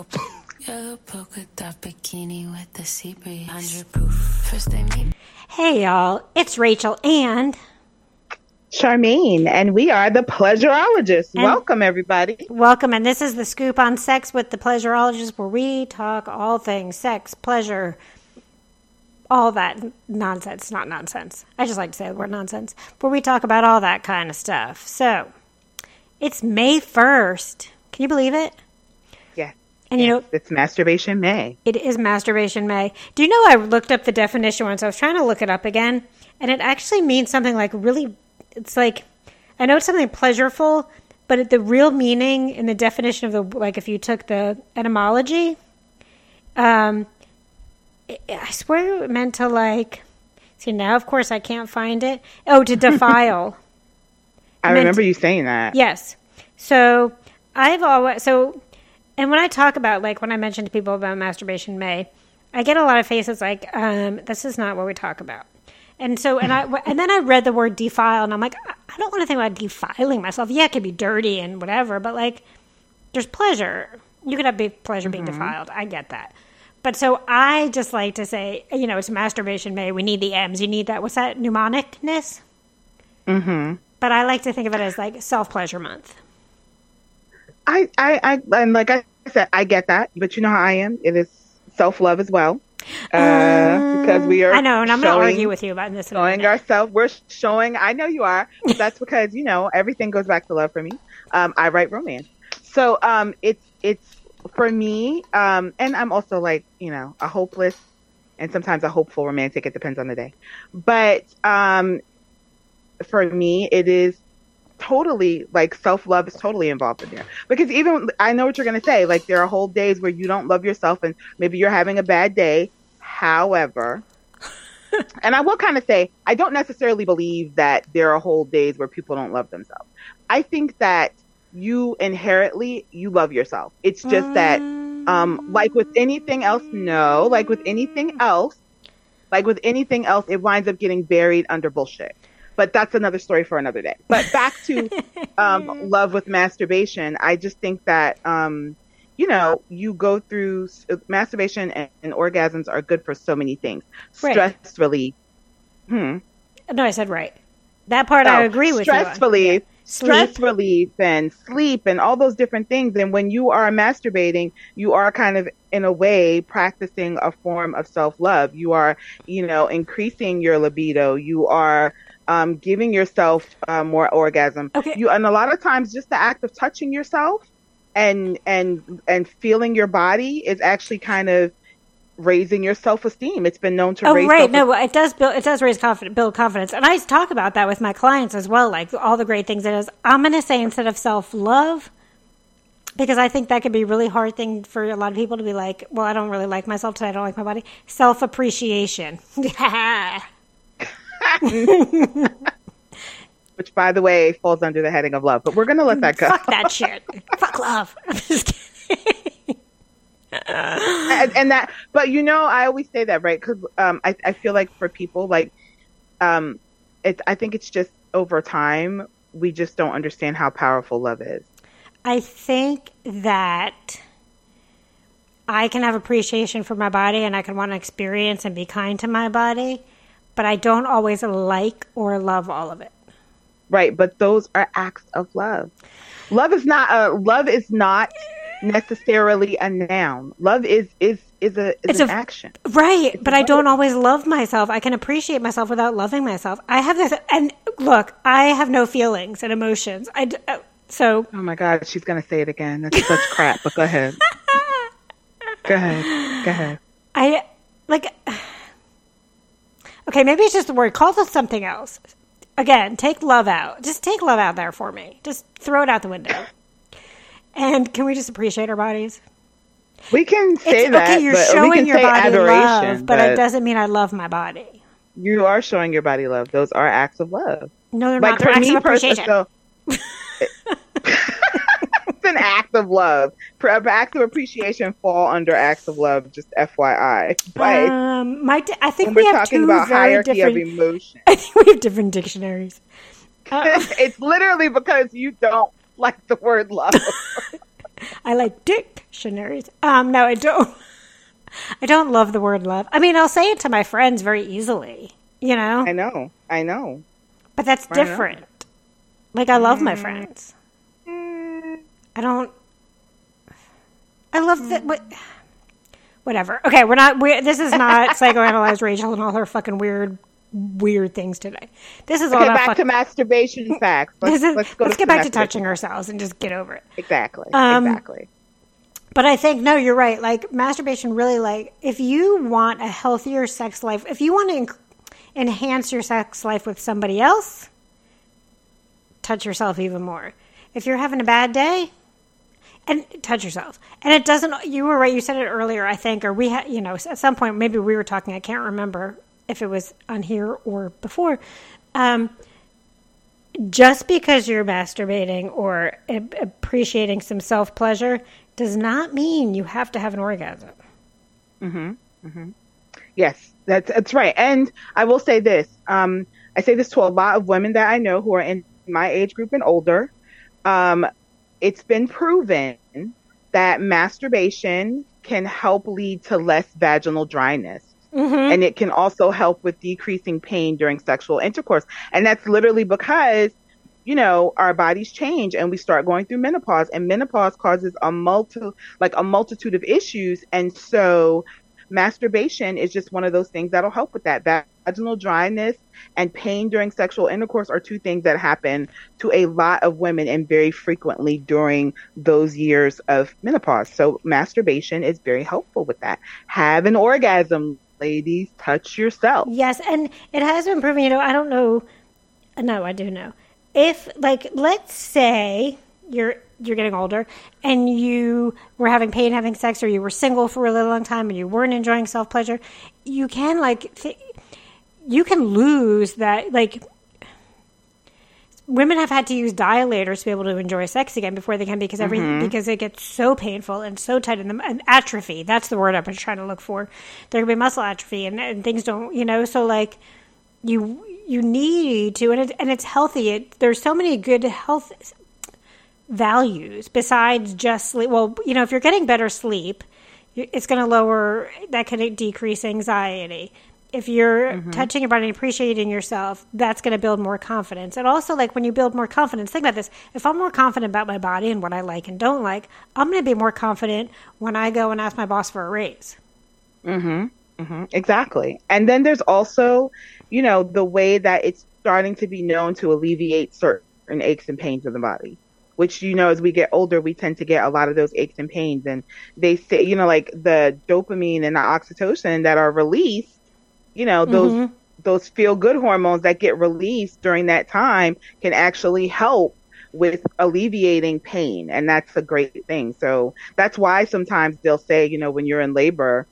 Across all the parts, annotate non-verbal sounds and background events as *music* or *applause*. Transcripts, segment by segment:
Yellow, yellow polka dot bikini with the sea breeze. Hundred proof. First they meet. Hey, y'all. It's Rachel and Charmaine, and we are the Pleasureologists. Welcome, everybody. welcome. And this is the scoop on sex with the pleasureologist where we talk all things sex, pleasure, all that nonsense. Not nonsense. I just like to say the word nonsense. Where we talk about all that kind of stuff. So it's May 1st. Can you believe it? And you know, It's Masturbation May. It is masturbation May. Do you know I looked up the definition once? I was trying to look it up again, and it actually means something like really. It's like I know it's something pleasureful, but the real meaning in the definition of the like if you took the etymology, um, I swear it meant to like. See now, of course, I can't find it. Oh, to defile. *laughs* I remember you saying that. Yes. So I've always so, and when I talk about like when I mention to people about masturbation May, I get a lot of faces like, um, "This is not what we talk about." And so, and I *laughs* and then I read the word defile, and I'm like, I don't want to think about defiling myself. Yeah, it could be dirty and whatever, but like, there's pleasure. You could have pleasure being defiled. I get that. But so I just like to say, you know, it's masturbation May. We need the M's. You need that. What's that? Mnemonicness. Mm-hmm. But I like to think of it as like self pleasure month. I, I, I, and like I said, I get that, but you know how I am. It is self love as well, uh, because we are. I know, and I'm going to argue with you about this. Showing ourselves, we're showing. I know you are. But that's *laughs* because you know everything goes back to love for me. Um, I write romance, so um, it's it's for me. Um, and I'm also like you know a hopeless and sometimes a hopeful romantic. It depends on the day, but um, for me, it is totally like self love is totally involved in there because even I know what you're gonna say. Like there are whole days where you don't love yourself, and maybe you're having a bad day. However, *laughs* and I will kind of say I don't necessarily believe that there are whole days where people don't love themselves. I think that you inherently you love yourself. It's just that um like with anything else, no, like with anything else, like with anything else, it winds up getting buried under bullshit. But that's another story for another day. But back to *laughs* um, love with masturbation, I just think that um, you know you go through masturbation and, and orgasms are good for so many things. Right. Stress relief. Hmm. No, I said right. That part I Oh, agree with stress on. relief, stress Sleep. relief, and sleep, and all those different things. And when you are masturbating, you are kind of, in a way, practicing a form of self love. You are, you know, increasing your libido. You are um, giving yourself uh, more orgasm. Okay. You and a lot of times, just the act of touching yourself and and and feeling your body is actually kind of raising your self esteem. It's been known to Oh raise right, no, it does build. It does raise confidence, build confidence, and I talk about that with my clients as well. Like all the great things it is. I'm going to say instead of self love, because I think that could be a really hard thing for a lot of people to be like. Well, I don't really like myself today. I don't like my body. Self appreciation. *laughs* *laughs* which by the way falls under the heading of love. But we're gonna let that go. Fuck that shit. Fuck love. *laughs* I'm just kidding. and, and that, but you know, I always say that, right? Because um, I, I feel like for people, like, um, it's, I think it's just over time, we just don't understand how powerful love is. I think that I can have appreciation for my body and I can want to experience and be kind to my body, but I don't always like or love all of it. Right. But those are acts of love. Love is not, a love is not necessarily a noun. Love is, is, is a, is It's an a- action. Right, but I don't always love myself. I can appreciate myself without loving myself. I have this, and look, I have no feelings and emotions. I uh, so Oh my God, she's going to say it again. That's such crap, but go ahead. *laughs* Go ahead. Go ahead. I like. Okay, maybe it's just the word. Call it something else. Again, take love out. Just take love out there for me. Just throw it out the window. And can we just appreciate our bodies? We can say It's that, okay. You're but showing your body love, but, it doesn't mean I love my body. you are showing your body love. Those are acts of love. No, they're Like not. They're acts of appreciation. so *laughs* it's an act of love. Per- Acts of appreciation fall under acts of love. Just FYI. But um, my, d- I think we we're have talking two about hierarchy of different. emotion, *laughs* I think we have different dictionaries. *laughs* it's literally because you don't like the word love. *laughs* I like dictionaries. Um, no, I don't. I don't love the word love. I mean, I'll say it to my friends very easily, you know, I know. I know. but that's I know. different. Like, I love my friends. I don't. I love that. What, whatever. Okay, we're not. we this is not *laughs* psychoanalyzed Rachel and all her fucking weird, weird things today. This is all Okay, about. back fuck- to masturbation *laughs* facts. Let's, this is, let's go let's to get back to touching ourselves and just get over it. Exactly. Um, exactly. But I think no, you're right. Like masturbation, really, like if you want a healthier sex life, if you want to enc- enhance your sex life with somebody else, touch yourself even more. If you're having a bad day, and touch yourself. And it doesn't. You were right. You said it earlier, I think, or we had. You know, at some point, maybe we were talking. I can't remember if it was on here or before. Um, just because you're masturbating or appreciating some self pleasure does not mean you have to have an orgasm. Mhm. Mhm. Yes, that's that's right. And I will say this. Um, I say this to a lot of women that I know who are in my age group and older. Um, it's been proven that masturbation can help lead to less vaginal dryness. Mm-hmm. And it can also help with decreasing pain during sexual intercourse. And that's literally because, you know, our bodies change and we start going through menopause and menopause causes a multi, like a multitude of issues. And so masturbation is just one of those things that'll help with that. Vaginal dryness and pain during sexual intercourse are two things that happen to a lot of women and very frequently during those years of menopause. So masturbation is very helpful with that. Have an orgasm, ladies. Touch yourself. Yes, and it has been proven. You know, I don't know. No, I do know. If like, let's say you're you're getting older and you were having pain having sex, or you were single for a really long time and you weren't enjoying self pleasure, you can like th- you can lose that like. Women have had to use dilators to be able to enjoy sex again before they can because every mm-hmm. because it gets so painful and so tight in the and atrophy. That's the word I was trying to look for. There can be muscle atrophy and, and things don't you know. So like you you need to and it, and it's healthy. It, there's so many good health values besides just sleep. Well, you know, if you're getting better sleep, it's going to lower that can decrease anxiety. If you're touching your body and appreciating yourself, that's going to build more confidence. And also, like when you build more confidence, think about this: if I'm more confident about my body and what I like and don't like, I'm going to be more confident when I go and ask my boss for a raise. Mm-hmm. Exactly. And then there's also, you know, the way that it's starting to be known to alleviate certain aches and pains in the body. Which, you know, as we get older, we tend to get a lot of those aches and pains. And they say, you know, like the dopamine and the oxytocin that are released, you know, those mm-hmm. those feel good hormones that get released during that time can actually help with alleviating pain. And that's a great thing. So that's why sometimes they'll say, you know, when you're in labor,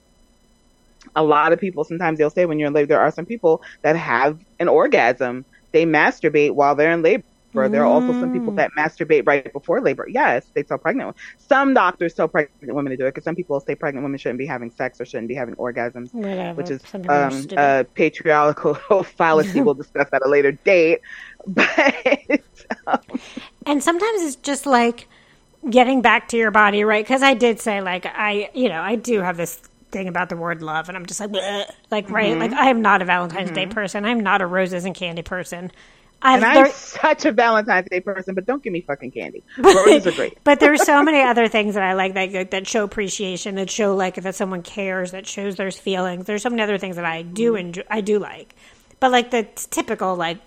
a lot of people sometimes they'll say when you're in labor there are some people that have an orgasm they masturbate while they're in labor there are also some people that masturbate right before labor yes they tell pregnant some doctors tell pregnant women to do it because some people say pregnant women shouldn't be having sex or shouldn't be having orgasms Whatever. which is um, a patriarchal *laughs* fallacy we'll *laughs* discuss at a later date *laughs* but um, and sometimes it's just like getting back to your body, right? Because I did say like I, you know, I do have this thing about the word love, and I'm just like, "Bleh." like right, Mm-hmm. like I am not a Valentine's Day person. I'm not a roses and candy person. I've, and I'm such a Valentine's Day person, but don't give me fucking candy. *laughs* Roses are great. but there's so many other things that I like that that show appreciation, that show like that someone cares, that shows there's feelings. There's so many other things that I do Mm. enjoy. I do like, but like the typical like,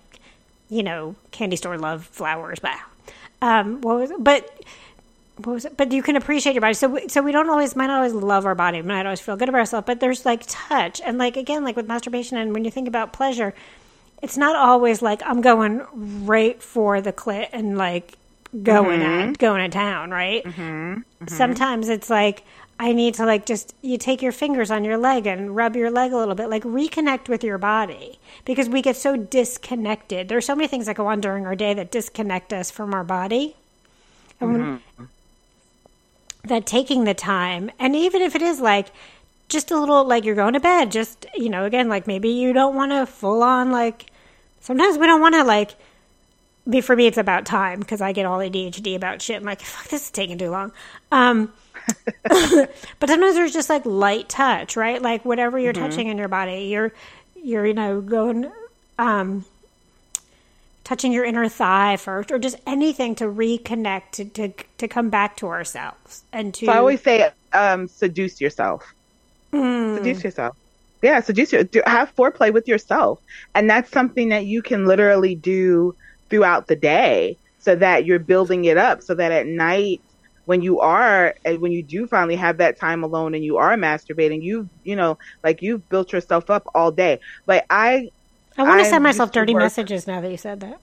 you know, candy store love flowers. But um, what was it? but what was it? But you can appreciate your body. So we, so we don't always might not always love our body. We might not always feel good about ourselves. But there's like touch and like again like with masturbation and when you think about pleasure, it's not always like I'm going right for the clit and like going mm-hmm. at going at town, right? Mm-hmm. Mm-hmm. Sometimes it's like I need to like just you take your fingers on your leg and rub your leg a little bit, like reconnect with your body because we get so disconnected. There's so many things that go on during our day that disconnect us from our body. And when, that taking the time, and even if it is like just a little like you're going to bed, just you know, again, like maybe you don't want to full on like sometimes we don't want to like be- for me, it's about time because I get all ADHD about shit. I'm like, fuck, this is taking too long. Um, *laughs* but sometimes there's just like light touch, right? Like whatever you're touching in your body, you're, you're, you know, going, um, touching your inner thigh first, or just anything to reconnect, to, to, to come back to ourselves and to. So I always say, um, seduce yourself. Hmm. Seduce yourself. Yeah, seduce your, do, have foreplay with yourself, and that's something that you can literally do throughout the day, so that you're building it up, so that at night when you are and when you do finally have that time alone and you are masturbating, you've you know like you've built yourself up all day. Like I I want to send myself dirty work- messages now that you said that.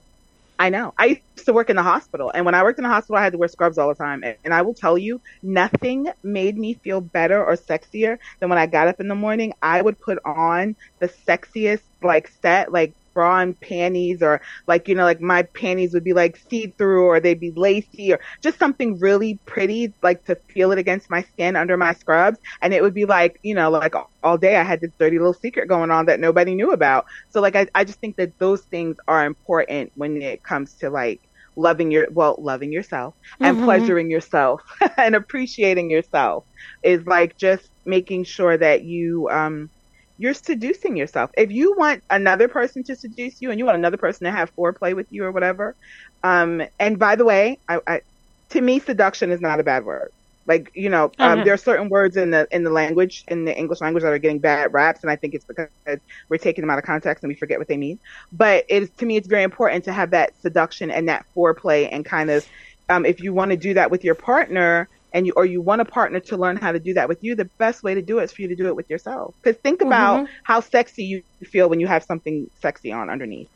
I know. I used to work in the hospital, and when I worked in the hospital, I had to wear scrubs all the time. And, I will tell you, nothing made me feel better or sexier than when I got up in the morning. I would put on the sexiest, like set, like bra and panties, or like you know, like my panties would be like see through, or they'd be lacy, or just something really pretty, like to feel it against my skin under my scrubs. And it would be like, you know, like all day I had this dirty little secret going on that nobody knew about. So like I, I just think that those things are important when it comes to like loving your well loving yourself and Mhm. pleasuring yourself *laughs* and appreciating yourself is like just making sure that you um you're seducing yourself. If you want another person to seduce you and you want another person to have foreplay with you or whatever um and by the way i, I to me seduction is not a bad word. Like you know um, Mhm. there are certain words in the in the language in the english language that are getting bad raps and i think it's because we're taking them out of context and we forget what they mean. But it's to me it's very important to have that seduction and that foreplay and kind of um, if you want to do that with your partner and you or you want a partner to learn how to do that with you the best way to do it is for you to do it with yourself. Because think about how sexy you feel when you have something sexy on underneath.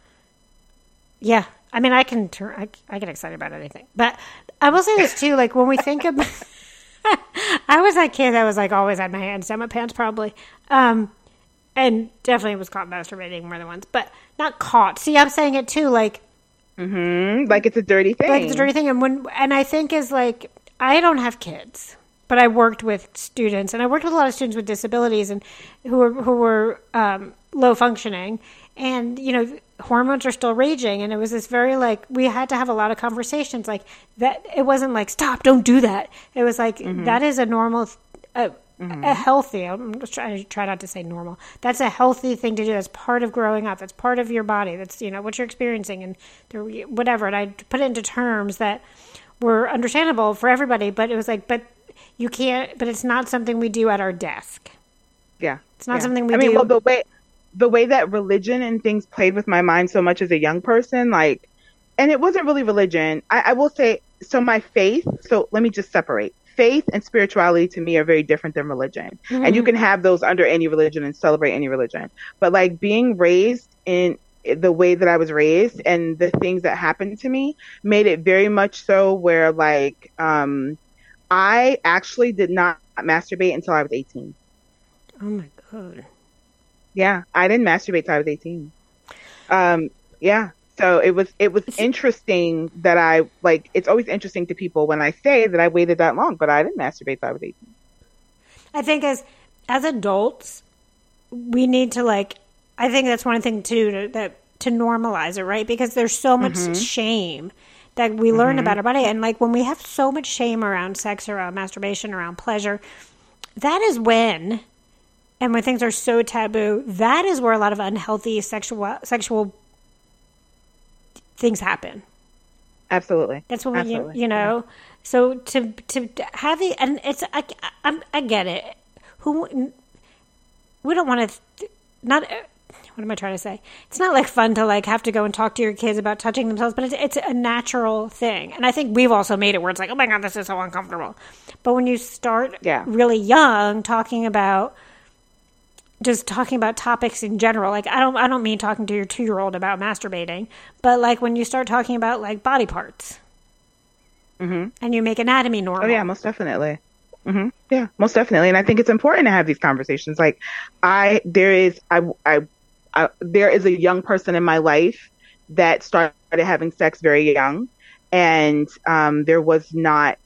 Yeah, I mean, I can turn, I, I get excited about anything, but I will say this too. Like when we think about, *laughs* I was that kid that was like always had my hands down my pants, probably, um, and definitely was caught masturbating more than once, but not caught. See, I'm saying it too, like Mm-hmm. like it's a dirty thing like the dirty thing, and when and I think is like I don't have kids, but I worked with students, and I worked with a lot of students with disabilities and who were who were um, low functioning, and you know hormones are still raging, and it was this very like we had to have a lot of conversations like that. It wasn't like stop, don't do that. It was like that is a normal. A, a healthy. I'm just trying to try not to say normal. That's a healthy thing to do. That's part of growing up. That's part of your body. That's you know what you're experiencing and whatever. And I put it into terms that were understandable for everybody. But it was like, but you can't. But it's not something we do at our desk. yeah It's not Yeah. something we I mean, do. well, the way the way that religion and things played with my mind so much as a young person, like, and it wasn't really religion. I, I will say, so my faith. So let me just separate. Faith and spirituality to me are very different than religion, and you mm-hmm. can have those under any religion and celebrate any religion. But like being raised in the way that I was raised and the things that happened to me made it very much so where like um I actually did not masturbate until I was 18. oh my god. Yeah, I didn't masturbate till I was 18. Um, yeah. So it was it was interesting that I like it's always interesting to people when I say that I waited that long, but I didn't masturbate till I was 18. I think as as adults, we need to like. I think that's one thing too to, that to normalize it, right? Because there's so much mm-hmm. shame that we learn about mm-hmm. our body, and like when we have so much shame around sex, around masturbation, around pleasure, that is when, and when things are so taboo, that is where a lot of unhealthy sexual sexual things happen. Absolutely. That's what we, you, Absolutely. you know. So to to have the and it's I, I I get it. Who we don't want to not. What am I trying to say? It's not like fun to like have to go and talk to your kids about touching themselves, but it's, it's a natural thing. And I think we've also made it where it's like, oh my god, this is so uncomfortable. But when you start Yeah. really young talking about just talking about topics in general like i don't i don't mean talking to your 2 year old about masturbating but like when you start talking about like body parts and you make anatomy normal Oh yeah, most definitely. hmm Yeah, most definitely. And I think it's important to have these conversations. Like, I there is I I, I there is a young person in my life that started having sex very young, and um, there was not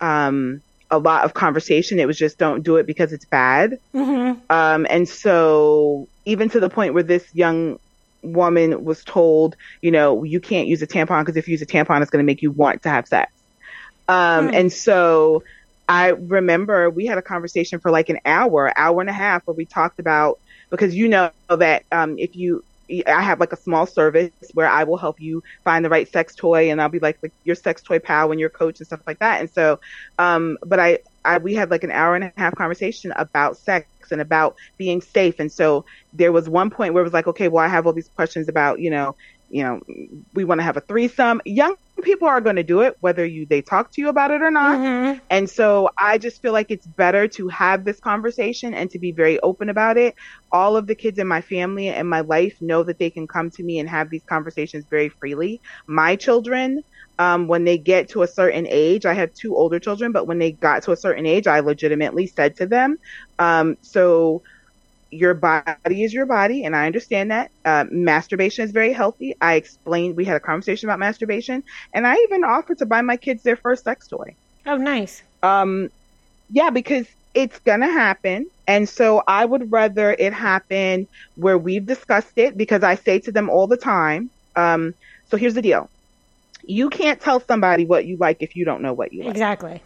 um, a lot of conversation. It was just don't do it because it's bad. mm-hmm. Um, and so even to the point where this young woman was told, you know, you can't use a tampon because if you use a tampon, it's going to make you want to have sex. Um, and so I remember we had a conversation for like an hour, hour and a half, where we talked about because you know that um, if you I have like a small service where I will help you find the right sex toy and I'll be like, like your sex toy pal and your coach and stuff like that. And so, um, but I, I, we had like an hour and a half conversation about sex and about being safe. And so there was one point where it was like, okay, well, I have all these questions about, you know, you know, we want to have a threesome. Young people are going to do it, whether you they talk to you about it or not. Mm-hmm. And so I just feel like it's better to have this conversation and to be very open about it. All of the kids in my family and my life know that they can come to me and have these conversations very freely. My children, um, when they get to a certain age, I have two older children, but when they got to a certain age, I legitimately said to them, um, so your body is your body, and I understand that. Uh, masturbation is very healthy. I explained, we had a conversation about masturbation, and I even offered to buy my kids their first sex toy. Oh, nice. Um, yeah, because it's gonna happen. And so I would rather it happen where we've discussed it because I say to them all the time, um, so here's the deal. You can't tell somebody what you like if you don't know what you like Exactly.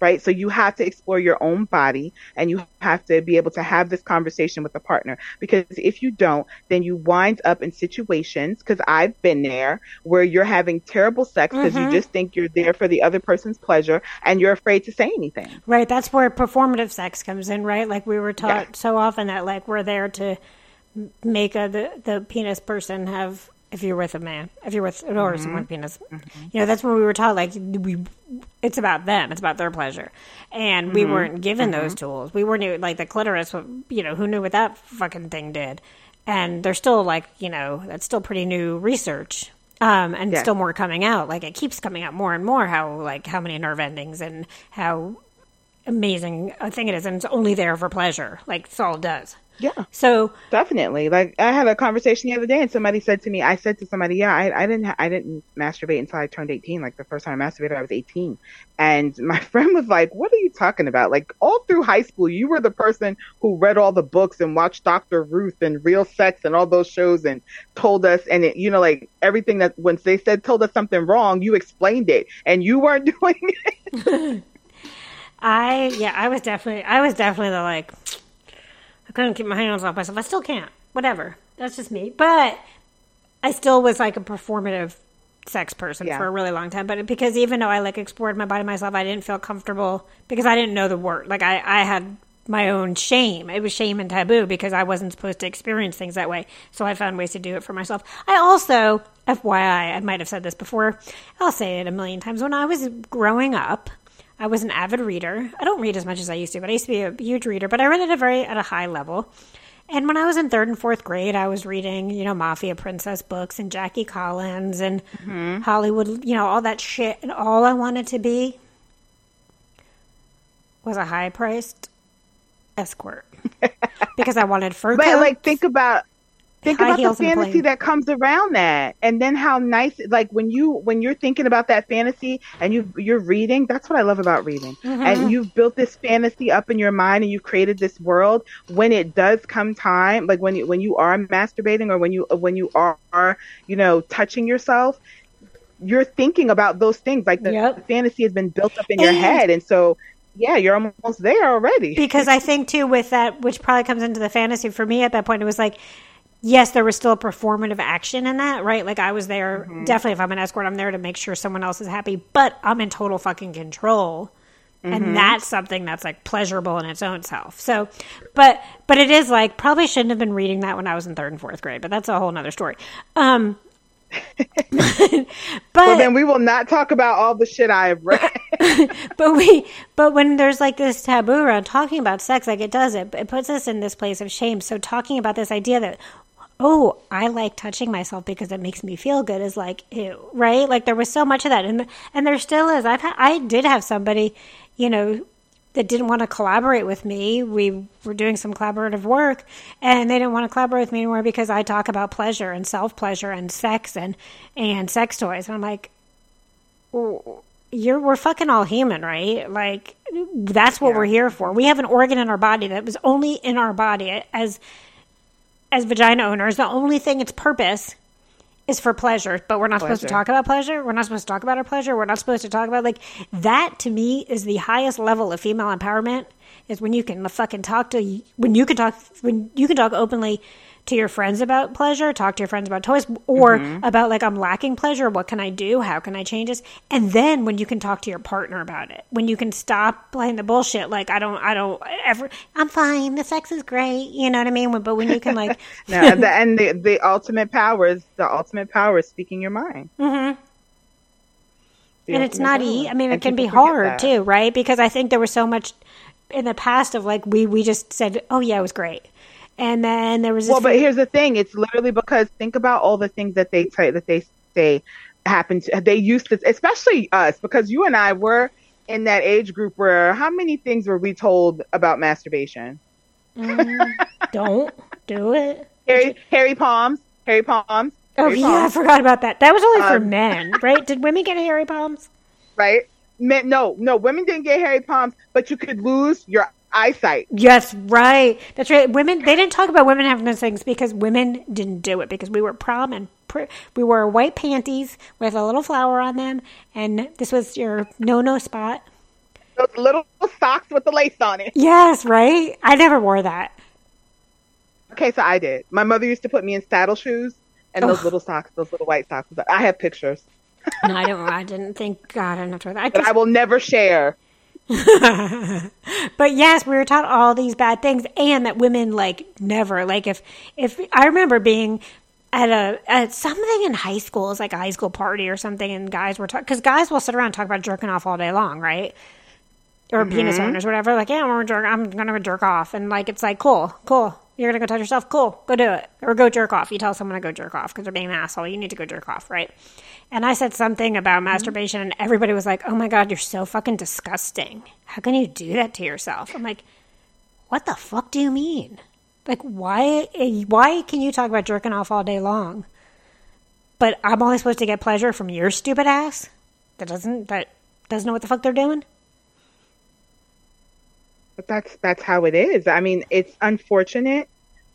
Right? So you have to explore your own body and you have to be able to have this conversation with a partner because if you don't, then you wind up in situations because I've been there where you're having terrible sex because Mm-hmm. you just think you're there for the other person's pleasure and you're afraid to say anything. Right. That's where performative sex comes in, right? Like we were taught Yeah. so often that like we're there to make a, the the penis person have. If you're with a man, if you're with or Mm-hmm. someone penis, you know that's when we were taught like we. It's about them. It's about their pleasure, and Mm-hmm. we weren't given those tools. We weren't even- like the clitoris. You know who knew what that fucking thing did, and they're still like you know that's still pretty new research um, and Yes. still more coming out. Like it keeps coming out more and more. How like how many nerve endings and how amazing a thing it is, and it's only there for pleasure. Like Saul does. Yeah. So Definitely. Like I had a conversation the other day, and somebody said to me, "I said to somebody, yeah, I, I didn't, ha- I didn't masturbate until I turned 18. Like the first time I masturbated, I was 18." And my *laughs* friend was like, "What are you talking about? Like all through high school, you were the person who read all the books and watched Dr. Ruth and Real Sex and all those shows, and told us, and it, you know, like everything that when they said told us something wrong, you explained it, and you weren't *laughs* doing it." *laughs* I yeah, I was definitely I was definitely the like I couldn't keep my hands off myself. I still can't. Whatever. That's just me. But I still was like a performative sex person Yeah. for a really long time. But because even though I like explored my body myself, I didn't feel comfortable because I didn't know the word. Like I, I had my own shame. It was shame and taboo because I wasn't supposed to experience things that way. So I found ways to do it for myself. I also, FYI, I might have said this before. I'll say it a million times. When I was growing up, I was an avid reader. I don't read as much as I used to, but I used to be a huge reader. But I read at a very at a high level. And when I was in third and fourth grade, I was reading, you know, Mafia Princess books and Jackie Collins and mm-hmm. Hollywood, you know, all that shit. And all I wanted to be was a high priced escort *laughs* because I wanted fur But like, think about think about the fantasy that comes around that, and then how nice. Like when you when you're thinking about that fantasy and you you're reading. That's what I love about reading. Mm-hmm. And you've built this fantasy up in your mind, and you've created this world. When it does come time, like when you when you are masturbating or when you when you are, you know touching yourself. You're thinking about those things, like the, Yep. the fantasy has been built up in your head, and so yeah, you're almost there already. because I think too with that, which probably comes into the fantasy for me at that point, it was like, yes, there was still a performative action in that, right? Like I was there, Mm-hmm. definitely. If I'm an escort, I'm there to make sure someone else is happy, but I'm in total fucking control. Mm-hmm. And that's something that's like pleasurable in its own self. So, but but it is like probably shouldn't have been reading that when I was in third and fourth grade. But that's a whole nother story. Um, *laughs* but well, then we will not talk about all the shit I have read. *laughs* but we but when there's like this taboo around talking about sex like it does it it puts us in this place of shame. So talking about this idea that oh i like touching myself because it makes me feel good is like ew, right? Like there was so much of that. And and there still is. I've had, i did have somebody you know that didn't want to collaborate with me we were doing some collaborative work and they didn't want to collaborate with me anymore because i talk about pleasure and self pleasure and sex and and sex toys and i'm like you're we're fucking all human, right? Like that's what we're here for. We have an organ in our body that was only in our body as as vagina owners, the only thing its purpose is for pleasure, but we're not supposed to talk about pleasure. We're not supposed to talk about our pleasure. We're not supposed to talk about like that. To me, is the highest level of female empowerment. Is when you can fucking talk to when you can talk when you can talk openly to your friends about pleasure, talk to your friends about toys, or about like I'm lacking pleasure. What can I do? How can I change this? And then when you can talk to your partner about it, when you can stop playing the bullshit, like I don't, I don't ever, I'm fine. The sex is great. You know what I mean? But when you can like, *laughs* No, and the, and the the ultimate power is the ultimate power is speaking your mind. Mm-hmm. and it's not easy. I mean, it can be hard too, right? Because I think there was so much in the past of like we we just said, oh yeah, it was great, and then there was Well, but here's the thing: it's literally because think about all the things that they say that they say happened. To, they used to, especially us, because you and I were in that age group where how many things were we told about masturbation? don't do it. Hairy, Hairy palms, Hairy palms. Oh hairy yeah, I forgot about that. That was only for Um, men, right? Did women get hairy palms? *laughs* right? Men, no, no, women didn't get hairy palms, but you could lose your eyesight. Yes, right. That's right. Women. They didn't talk about women having those things because women didn't do it because we were prom and pr- we wore white panties with a little flower on them, and this was your no no spot. Those little socks with the lace on it. Yes, right. I never wore that. Okay, so I did. My mother used to put me in saddle shoes and those little socks, those little white socks. I have pictures, No, I don't. I didn't think. God, I to wear. I but I will never share. *laughs* But yes, we were taught all these bad things, and that women like never like if if I remember being at a at something in high school, it's like a high school party or something, and guys were talking because guys will sit around and talk about jerking off all day long, right? Or mm-hmm. penis owners, or whatever. Like, yeah, I'm gonna jerk. I'm gonna jerk off, and like it's like cool, cool. You're gonna go touch yourself, cool. Go do it, or go jerk off. You tell someone to go jerk off because they're being an asshole. You need to go jerk off, right? And I said something about mm-hmm. masturbation, and everybody was like, "Oh my god, you're so fucking disgusting. How can you do that to yourself?" I'm like, "What the fuck do you mean? Like, why? Why can you talk about jerking off all day long, but I'm only supposed to get pleasure from your stupid ass that doesn't that doesn't know what the fuck they're doing?" But that's that's how it is. I mean, it's unfortunate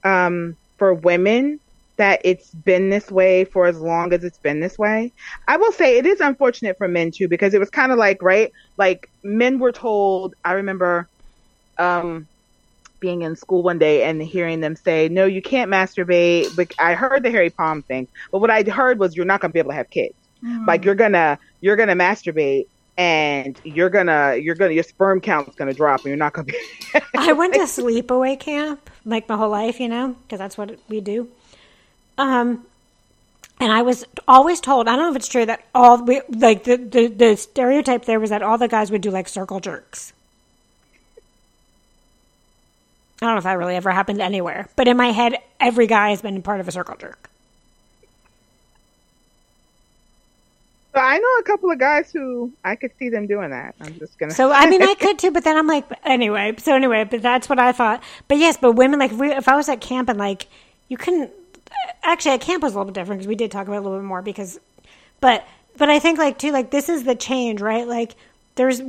um, for women that it's been this way for as long as it's been this way. I will say it is unfortunate for men too because it was kind of like right, like men were told. I remember um, being in school one day and hearing them say, "No, you can't masturbate." But I heard the hairy palm thing, but what I heard was you're not gonna be able to have kids. Like you're gonna you're gonna masturbate and you're gonna you're gonna your sperm count's gonna drop and you're not gonna be *laughs* I went to sleepaway camp like my whole life, you know, because that's what we do. Um, and I was always told, I don't know if it's true that all we like the, the the stereotype there was that all the guys would do like circle jerks. I don't know if that really ever happened anywhere, but in my head, every guy has been part of a circle jerk. So I know a couple of guys who I could see them doing that. I'm just gonna. So I mean, I could too, but then I'm like, anyway. So anyway, but that's what I thought. But yes, but women like if, we, if I was at camp and like you couldn't. Actually, at camp was a little bit different because we did talk about it a little bit more because, but but I think like too like this is the change, right? Like there's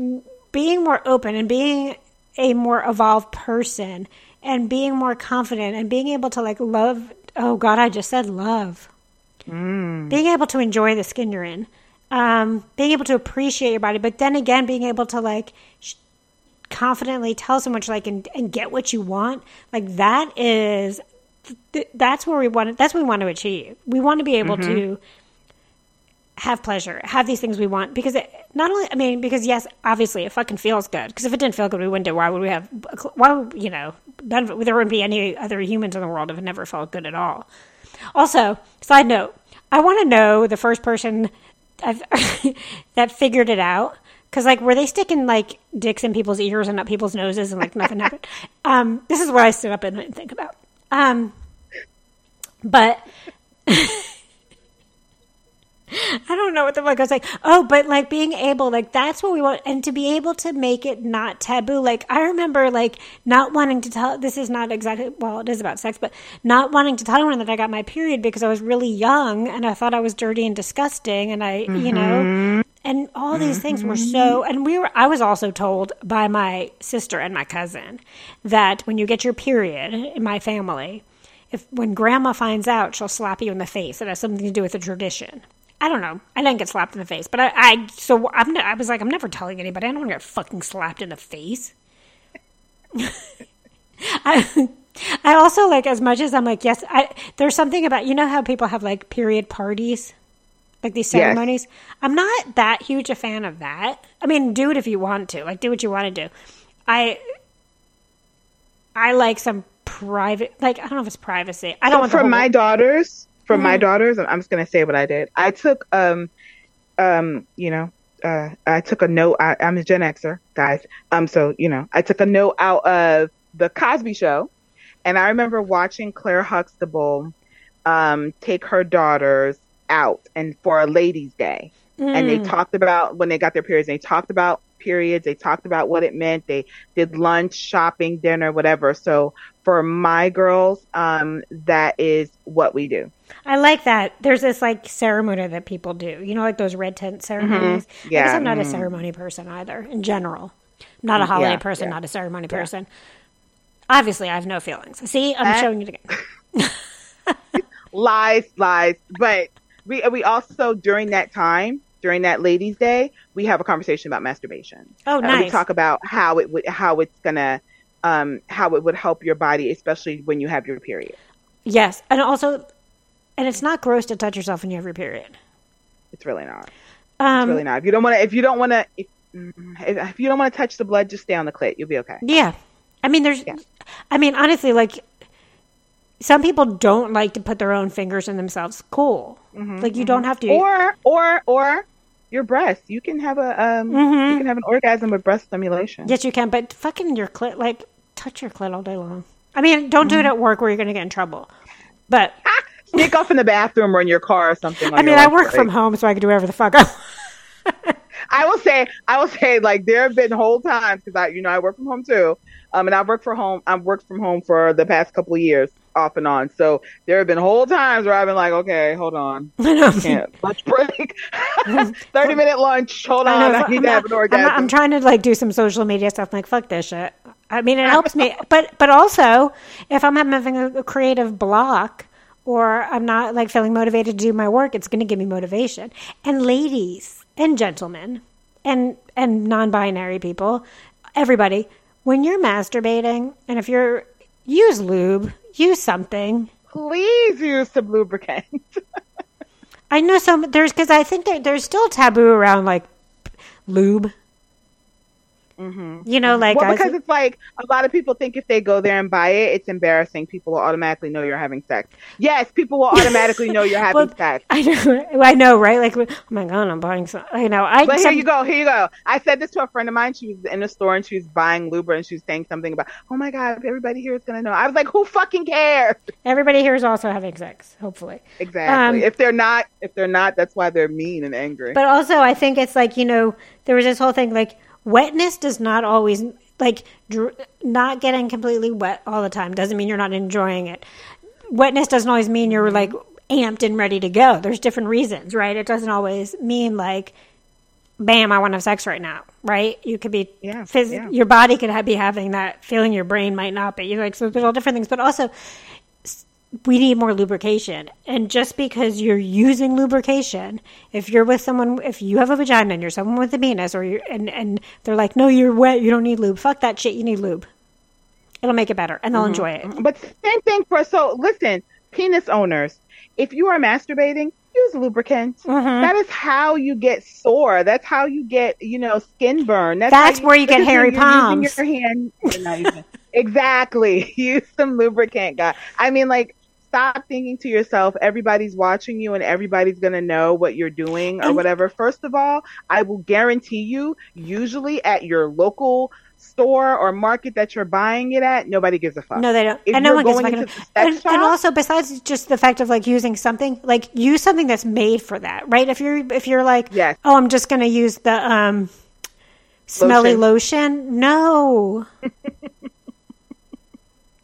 being more open and being a more evolved person and being more confident and being able to like love. Oh God, I just said love. Mm. Being able to enjoy the skin you're in um, being able to appreciate your body, but then again, being able to like sh- confidently tell someone what you like and, and get what you want, like that is th- that's where we want. That's what we want to achieve. We want to be able to have pleasure, have these things we want because it not only. I mean, because yes, obviously, it fucking feels good. Because if it didn't feel good, we wouldn't do. Why would we have? Why would you know? None of, there wouldn't be any other humans in the world if it never felt good at all. Also, side note, I want to know the first person I've, *laughs* that figured it out. Because, like, were they sticking, like, dicks in people's ears and up people's noses and, like, nothing happened? *laughs* Um, this is what I stood up and think about. Um, but *laughs* *laughs* I don't know what the fuck I was like. Oh, but like being able, like that's what we want, and to be able to make it not taboo. Like I remember, like not wanting to tell. This is not exactly well, it is about sex, but not wanting to tell anyone that I got my period because I was really young and I thought I was dirty and disgusting, and I, you know, mm-hmm. and all these things were mm-hmm. so. And we were. I was also told by my sister and my cousin that when you get your period in my family if when grandma finds out, she'll slap you in the face. It has something to do with the tradition. I don't know. I didn't get slapped in the face, but I, I so I'm, I was like, I'm never telling anybody. I don't want to get fucking slapped in the face. *laughs* I, I also like as much as I'm like, yes, I, there's something about you know how people have like period parties, like these Yes. ceremonies. I'm not that huge a fan of that. I mean, do it if you want to. Like, do what you want to do. I, I like some private. Like, I don't know if it's privacy. I don't want the for whole- my daughters, for my Mhm. daughters, I'm just gonna say what I did. I took um um you know uh I took a note. I, I'm a Gen Xer, guys. Um, so you know I took a note out of the Cosby Show, and I remember watching Claire Huxtable um take her daughters out and for a ladies' day and they Mm. talked about when they got their periods. They talked about periods. They talked about what it meant. They did lunch, shopping, dinner, whatever. So for my girls, um, that is what we do. I like that. There's this like ceremony that people do. You know, like those red tent ceremonies. I guess Yeah, I'm not a mhm. ceremony person either. In general, I'm not a holiday Yeah, person. yeah. Not a ceremony person. Obviously, I have no feelings. See, I'm Uh, showing you it again. *laughs* Lies, lies. But we we also during that time, during that ladies' day, we have a conversation about masturbation. Oh, Uh, we talk about how it would how it's gonna um how it would help your body, especially when you have your period. yes, and also, and it's not gross to touch yourself when you have your period. It's really not. Um, It's really not. If you don't want to, if you don't want to, if, if, you don't want to touch the blood, just stay on the clit. You'll be okay. Yeah. I mean, there's, Yeah. I mean, honestly, like, some people don't like to put their own fingers in themselves. Cool. like, you don't have to. Mm-hmm, Or or or your breast. You can have a um Mhm. you can have an orgasm with breast stimulation. yes, you can, but fucking your clit, like, touch your clit all day long. I mean, don't Mm-hmm. do it at work where you're going to get in trouble. But, *laughs* Sneak off in the bathroom or in your car or something. I mean, I work break. from home, so I can do whatever the fuck I want. *laughs* I will say, I will say, like there have been whole times because I, you know, I work from home too. Um, and I've worked from home. I've worked from home for the past couple of years, off and on. So there have been whole times where I've been like, okay, hold on, *laughs* I can't lunch break, thirty minute lunch. Hold I on, know, I need I'm to not- have an I'm, orgasm. not- I'm trying to like do some social media stuff. I'm like, fuck this shit. I mean, it helps me, but but also if I'm having a, a creative block or I'm not like feeling motivated to do my work, it's going to give me motivation. And ladies and gentlemen and and non-binary people, everybody, when you're masturbating and if you're use lube, use something. Please use some lubricant. *laughs* I know some there's because I think there, there's still taboo around like lube. You know, like well, because it's like a lot of people think if they go there and buy it, it's embarrassing. People will automatically know you're having sex. Yes, people will automatically know you're *laughs* having Well, sex. I know, *laughs* I know, right? Like, oh my god, I'm buying some. I know. I But here you go, here you go. I said this to a friend of mine. She was in a store and she was buying Luber and she was saying something about, oh my God, everybody here is going to know. I was like, who fucking cares? Everybody here is also having sex, hopefully. Exactly. Um, if they're not, if they're not, that's why they're mean and angry. But also, I think it's like you know, there was this whole thing like wetness does not always like dr- not getting completely wet all the time doesn't mean you're not enjoying it. Wetness doesn't always mean you're mm-hmm. like amped and ready to go. There's different reasons, right? It doesn't always mean like. Bam! I want to have sex right now, right? You could be, Yeah, phys- yeah. your body could ha- be having that feeling. Your brain might not be. You know, like so. There's all different things, but also we need more lubrication. And just because you're using lubrication, if you're with someone, if you have a vagina and you're someone with a penis, or you and and they're like, no, you're wet, you don't need lube. Fuck that shit. You need lube. It'll make it better, and they'll enjoy it. But same thing for, so listen, penis owners, if you are masturbating, use lubricant. Mm-hmm. That is how you get sore. That's how you get, you know, skin burn. That's, That's how where you get hairy palms. Your hand. *laughs* You're not using- exactly. *laughs* Use some lubricant, guy. I mean, like, stop thinking to yourself, everybody's watching you and everybody's going to know what you're doing or whatever. First of all, I will guarantee you, usually at your local store or market that you're buying it at, nobody gives a fuck. No, they don't. If and no one gives a going fucking. into the sex And, shop- and also, besides just the fact of like using something, like use something that's made for that, right? If you're if you're like, Yes. oh, I'm just gonna use the um smelly lotion. No, *laughs*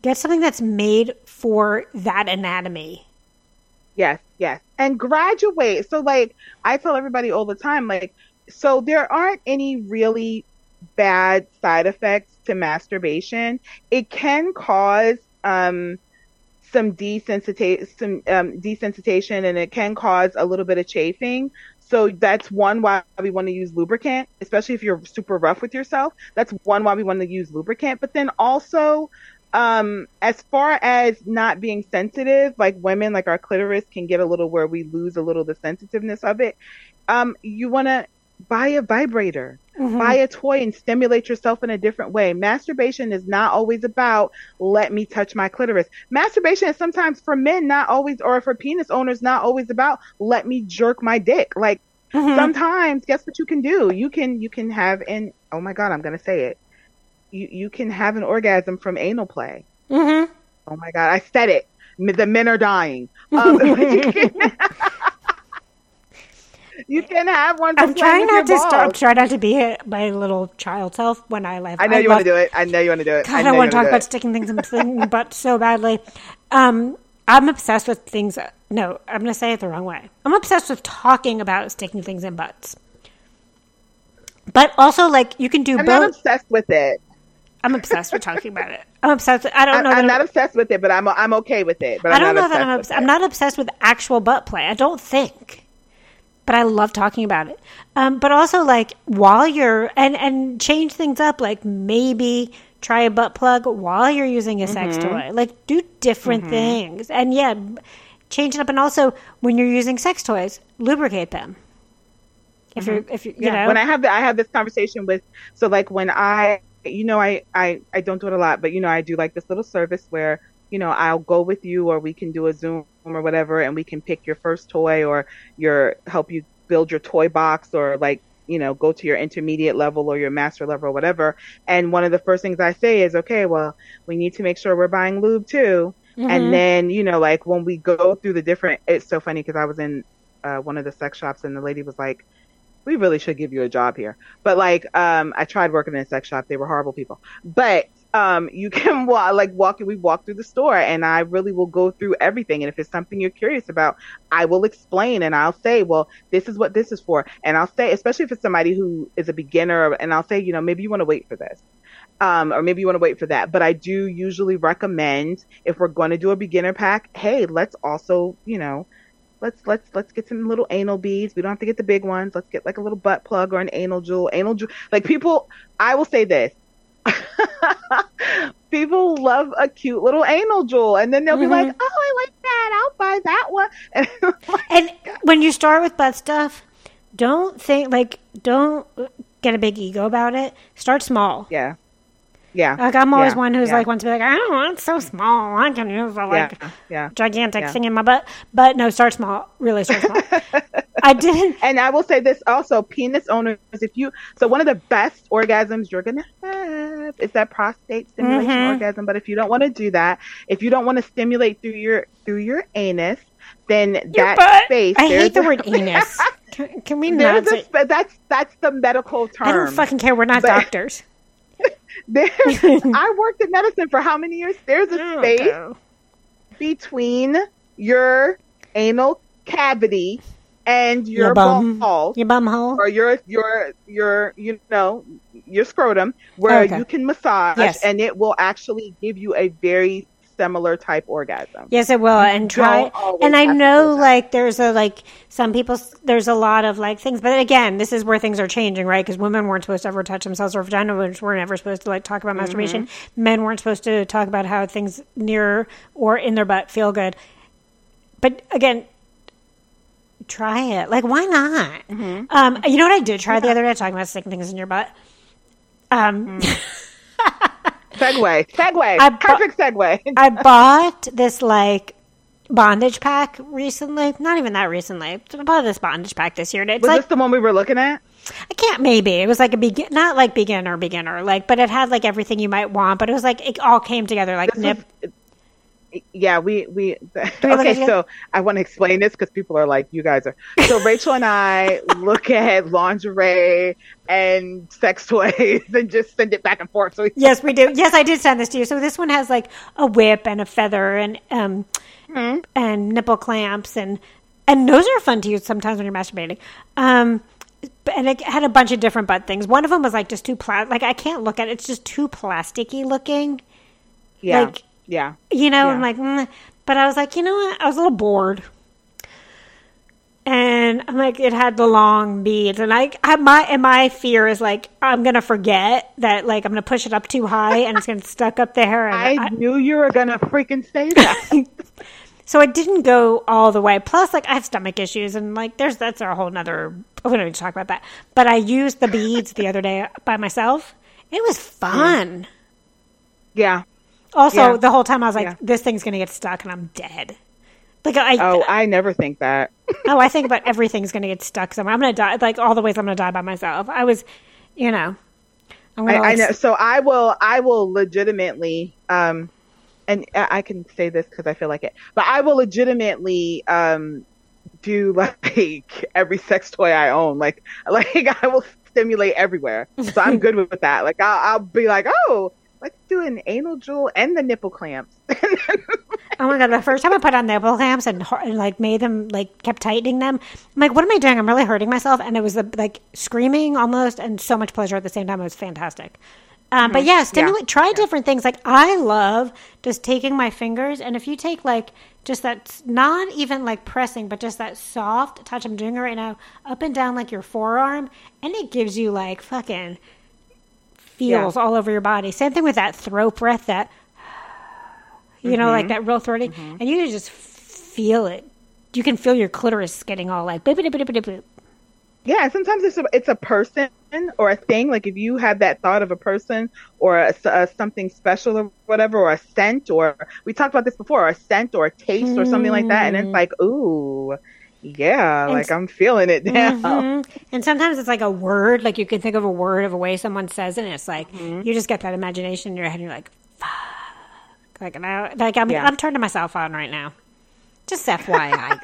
get something that's made for that anatomy. Yes, yes. And graduate. So like I tell everybody all the time, like so there aren't any really bad side effects to masturbation. It can cause um some desensitize some um, desensitization and it can cause a little bit of chafing. So that's one why we want to use lubricant, especially if you're super rough with yourself. That's one why we want to use lubricant. But then also, um, as far as not being sensitive, like women, like our clitoris can get a little where we lose a little the sensitiveness of it. Um, you want to buy a vibrator, buy a toy and stimulate yourself in a different way. Masturbation is not always about let me touch my clitoris. Masturbation is sometimes for men not always, or for penis owners not always about let me jerk my dick. Like sometimes, guess what you can do? You can you can have an oh my god, I'm gonna say it. You you can have an orgasm from anal play. Mm-hmm. Oh my god, I said it. The men are dying. Um, *laughs* you, *laughs* can, *laughs* you can have one. I'm trying not to with your stop. balls. try not to be my little child self when I laugh. I know you love, want to do it. I know you want to do it. God, I, you want to talk about it. sticking things in the butt so badly. Um, I'm obsessed with things. No, I'm going to say it the wrong way. I'm obsessed with talking about sticking things in butts. But also, like, you can do I'm not both. obsessed with it. I'm obsessed with talking about it. I'm obsessed. With, I don't I'm, know. that I'm not obsessed with it, but I'm I'm okay with it. But I I'm don't not know that I'm obsessed I'm not obsessed with actual butt play. I don't think, but I love talking about it. Um, but also, like while you're and and change things up, like maybe try a butt plug while you're using a sex Mm-hmm. toy. Like do different things, and yeah, change it up. And also, when you're using sex toys, lubricate them. If you're if you you Mm-hmm. yeah, know when I have the, I have this conversation with so like when I you know I I I don't do it a lot, but you know I do like this little service where you know I'll go with you or we can do a Zoom or whatever and we can pick your first toy or your help you build your toy box or like you know go to your intermediate level or your master level or whatever. And one of the first things I say is okay, well we need to make sure we're buying lube too. And then you know like when we go through the different, it's so funny because I was in uh, one of the sex shops and the lady was like we really should give you a job here. But like, um, I tried working in a sex shop. They were horrible people. But um, you *laughs* can walk, like walk. We walk through the store, and I really will go through everything. And if it's something you're curious about, I will explain, and I'll say, well, this is what this is for. And I'll say, especially if it's somebody who is a beginner, and I'll say, you know, maybe you want to wait for this. Um, or maybe you want to wait for that. But I do usually recommend if we're going to do a beginner pack, hey, let's also, you know, let's let's let's get some little anal beads. We don't have to get the big ones. Let's get like a little butt plug or an anal jewel. Anal jewel. Like people, I will say this. *laughs* people love a cute little anal jewel, and then they'll be like, mm-hmm. "Oh, I like that. I'll buy that one." *laughs* And And when you start with butt stuff, don't think like don't get a big ego about it. Start small. yeah, yeah. Like I'm always yeah, one who's yeah, like wants to be like, I don't want so small. I can use a like yeah, gigantic thing in my butt. But no, start small. Really start small. *laughs* I didn't. And I will say this also, penis owners, if you, so one of the best orgasms you're going to have is that prostate stimulation Mhm. orgasm. But if you don't want to do that, if you don't want to stimulate through your, through your anus, then Your that butt. space, I hate the a- word anus. *laughs* Can, can we not a, that's, that's the medical term. I don't fucking care. We're not But- doctors. *laughs* There, I worked in medicine for how many years? There's a Oh, space Okay. between your anal cavity and your, Your bum. balls. Your bum hole. or your your your you know your scrotum where Okay. you can massage Yes. and it will actually give you a very similar type orgasm. Yes, it will. And try. And I know, like, there's a like some people. There's a lot of like things, but again, this is where things are changing, right? Because women weren't supposed to ever touch themselves or vagina. Which were never supposed to like talk about masturbation. Mm-hmm. Men weren't supposed to talk about how things near or in their butt feel good. But again, try it. Like, why not? Mm-hmm. Um, you know what I did try the other day? Talking about sticking things in your butt. Um, *laughs* Segue, segue, I bu- perfect segue. I bought this like bondage pack recently. Not even that recently. I bought this bondage pack this year. and It's Was like this the one we were looking at? I can't maybe. It was like a begin not like beginner beginner like but it had like everything you might want, but it was like it all came together like This nip. was- yeah, we we. okay, so I want to explain this because people are like, "You guys are." So Rachel and I look *laughs* at lingerie and sex toys and just send it back and forth. So we Yes, we do. Yes, I did send this to you. So this one has like a whip and a feather and um Mm-hmm. and nipple clamps and and those are fun to use sometimes when you're masturbating. Um and it had a bunch of different butt things. One of them was like just too pla- like I can't look at it. It's just too plasticky looking. yeah, Like, yeah. You know, Yeah. I'm like, mm. But I was like, you know what? I was a little bored. And I'm like, it had the long beads, and I, I my and my fear is like I'm gonna forget that, like I'm gonna push it up too high, and it's gonna stuck up there. And I, I- knew you were gonna freaking say that. *laughs* so it didn't go all the way. Plus, like I have stomach issues, and like there's that's a whole nother. We don't need to talk about that. But I used the beads the other day by myself. It was fun. yeah. Also, Yeah. the whole time I was like, Yeah. this thing's gonna get stuck, and I'm dead. Like I, Oh, I never think that. *laughs* Oh, I think about everything's gonna get stuck somewhere. I'm gonna die. Like all the ways I'm gonna die by myself. I was, you know, I'm I, gonna. I like, know. So I will. I will legitimately. Um, and I I can say this because I feel like it, but I will legitimately um do *laughs* like every sex toy I own. Like *laughs* like I will stimulate everywhere. So I'm good with that. Like I'll, I'll be like, oh, let's do an anal jewel and the nipple clamps. *laughs* Oh my god! The first time I put on nipple clamps and, and like made them like kept tightening them, I'm like, what am I doing? I'm really hurting myself, and it was like screaming almost, and so much pleasure at the same time. It was fantastic. Um, But yeah, stimulate. Try different things. Like I love just taking my fingers, and if you take like just that, not even like pressing, but just that soft touch I'm doing it right now, up and down like your forearm, and it gives you like fucking feels all over your body. Same thing with that throat breath. That you know, like mm-hmm. that real throaty, mm-hmm. and you can just feel it. You can feel your clitoris getting all like. Boop, boop, boop, boop, boop. Yeah, sometimes it's a, it's a person or a thing. Like if you have that thought of a person or a, a- something special or whatever, or a scent, or we talked about this before, a scent or a taste or something like that, and it's mm. like, ooh, yeah, like I'm feeling it now. Mhm. And sometimes it's like a word, like you can think of a word of a way someone says it, and it's like you just get that imagination in your head, and you're like, fuck. Like, and I, like I'm, Yeah. I'm turning myself on right now. Just FYI.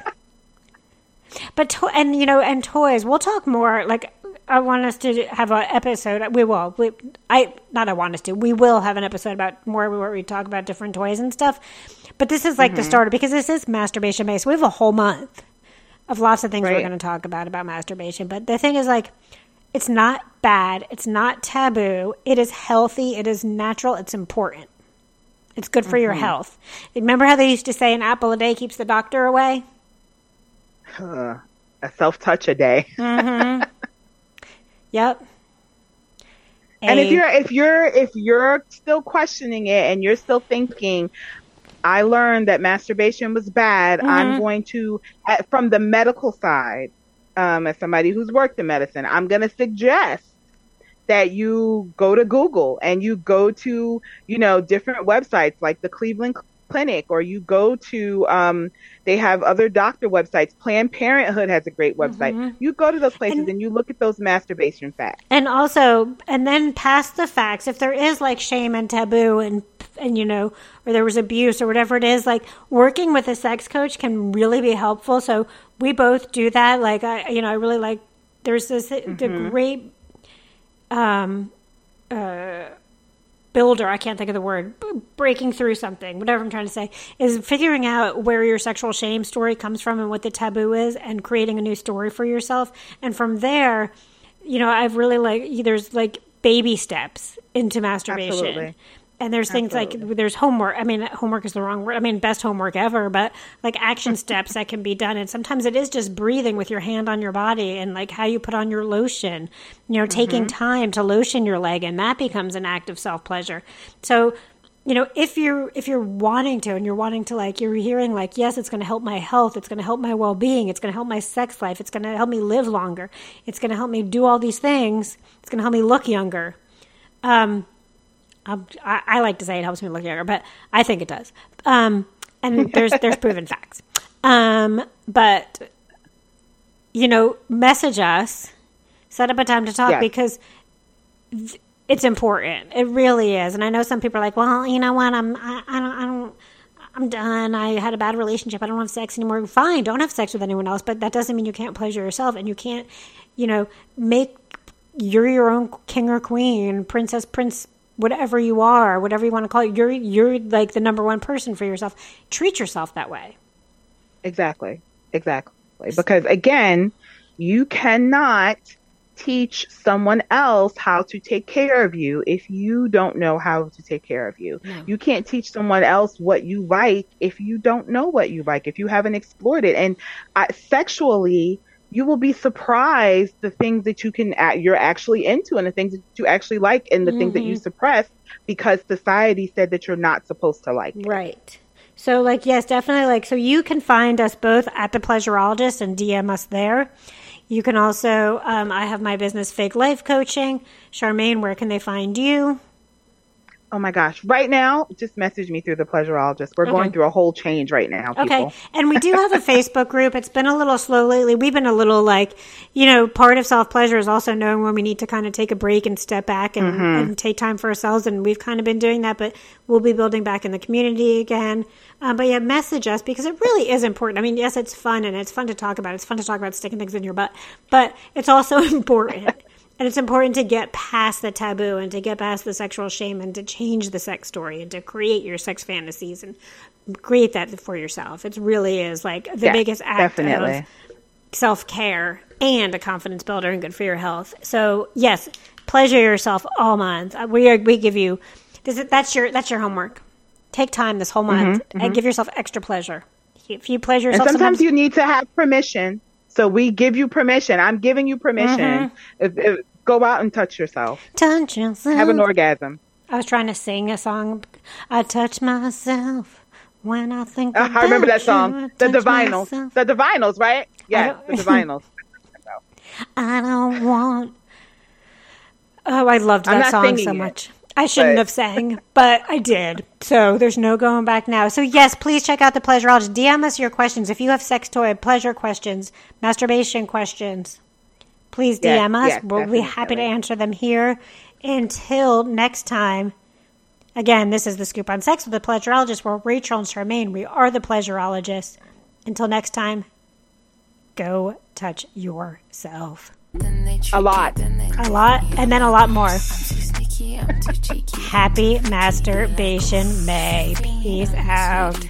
but, to- and, you know, and toys, we'll talk more. Like, I want us to have an episode. We will. We, I, not I want us to. We will have an episode about more where we talk about different toys and stuff. But this is like the starter because this is masturbation based. We have a whole month of lots of things we're going to talk about about masturbation. But the thing is, like, it's not bad. It's not taboo. It is healthy. It is natural. It's important. It's good for your mm-hmm. health. Remember how they used to say an apple a day keeps the doctor away? A self touch a day. Mm-hmm. *laughs* Yep. And if you're if you're if you're still questioning it and you're still thinking, I learned that masturbation was bad. I'm going to, at, from the medical side, um, as somebody who's worked in medicine, I'm going to suggest that you go to Google and you go to you know different websites like the Cleveland Clinic or you go to um, they have other doctor websites. Planned Parenthood has a great website. You go to those places and, you look at those masturbation facts. And also, and then past the facts, if there is like shame and taboo and, and, you know, or there was abuse or whatever it is, like working with a sex coach can really be helpful. So we both do that. Like, I, you know, I really like, there's this, the great, um, uh, builder, I can't think of the word, breaking through something, whatever I'm trying to say, is figuring out where your sexual shame story comes from and what the taboo is and creating a new story for yourself. And from there, you know, I've really like, there's like baby steps into masturbation. Absolutely. And there's things like there's homework. I mean, homework is the wrong word. I mean, best homework ever, but like action *laughs* steps that can be done. And sometimes it is just breathing with your hand on your body and like how you put on your lotion, you know, taking time to lotion your leg. And that becomes an act of self pleasure. So, you know, if you're, if you're wanting to and you're wanting to like, you're hearing like, yes, it's going to help my health. It's going to help my well being. It's going to help my sex life. It's going to help me live longer. It's going to help me do all these things. It's going to help me look younger. Um, I, I like to say it helps me look younger, but I think it does. Um, and there's *laughs* there's proven facts. Um, but you know, message us, set up a time to talk Yes. because th- it's important. It really is. And I know some people are like, well, you know what? I'm I, I don't I don't. I'm done. I had a bad relationship. I don't have sex anymore. Fine, don't have sex with anyone else, but that doesn't mean you can't pleasure yourself and you can't, you know, make you're your own king or queen, princess, prince, whatever you are, whatever you want to call it. You're you're like the number one person for yourself. Treat yourself that way. Exactly. Exactly. Because again, you cannot teach someone else how to take care of you if you don't know how to take care of you. No. You can't teach someone else what you like if you don't know what you like, if you haven't explored it. And uh, sexually, you will be surprised the things that you can act, you're actually into and the things that you actually like and the things that you suppress because society said that you're not supposed to like. it. Right. So, like, yes, definitely. Like, so you can find us both at the Pleasureologist and DM us there. You can also, um, I have my business, Fake Life Coaching. Charmaine, where can they find you? Oh my gosh. Right now, just message me through the pleasureologist. We're going through a whole change right now, people. Okay. And we do have a *laughs* Facebook group. It's been a little slow lately. We've been a little like, you know, part of self pleasure is also knowing when we need to kind of take a break and step back and, and take time for ourselves. And we've kind of been doing that, but we'll be building back in the community again. Um, but yeah, message us because it really is important. I mean, yes, it's fun and it's fun to talk about. It's fun to talk about sticking things in your butt, but it's also *laughs* important. And it's important to get past the taboo and to get past the sexual shame and to change the sex story and to create your sex fantasies and create that for yourself. It really is like the Yeah, biggest act definitely. of self care and a confidence builder and good for your health. So yes, pleasure yourself all month. Uh, We are, we give you this. That's your that's your homework. Take time this whole month and give yourself extra pleasure. If you pleasure Mm-hmm, And yourself, sometimes you need to have permission. So we give you permission. I'm giving you permission. Mm-hmm. If, if, go out and touch yourself. touch yourself. Have an orgasm. I was trying to sing a song. I touch myself when I think. Uh, I remember that song. The Divinyls. myself. The Divinyls, right? Yeah, the Divinyls. *laughs* I don't want. Oh, I loved that song so it, much. I shouldn't but- have sang, but I did. So there's no going back now. So yes, please check out the Pleasureologist. DM us your questions if you have sex toy pleasure questions, masturbation questions. Please Yes, DM us. yes, we'll be happy to answer them here. Until next time. Again, this is the scoop on sex with the Pleasureologist. We're Rachel and Charmaine. We are the Pleasureologists. Until next time, go touch yourself. Then they trick A lot. it, then they A lot, and then a lot more. Sneaky, I'm too cheeky. Happy masturbation May. Peace out.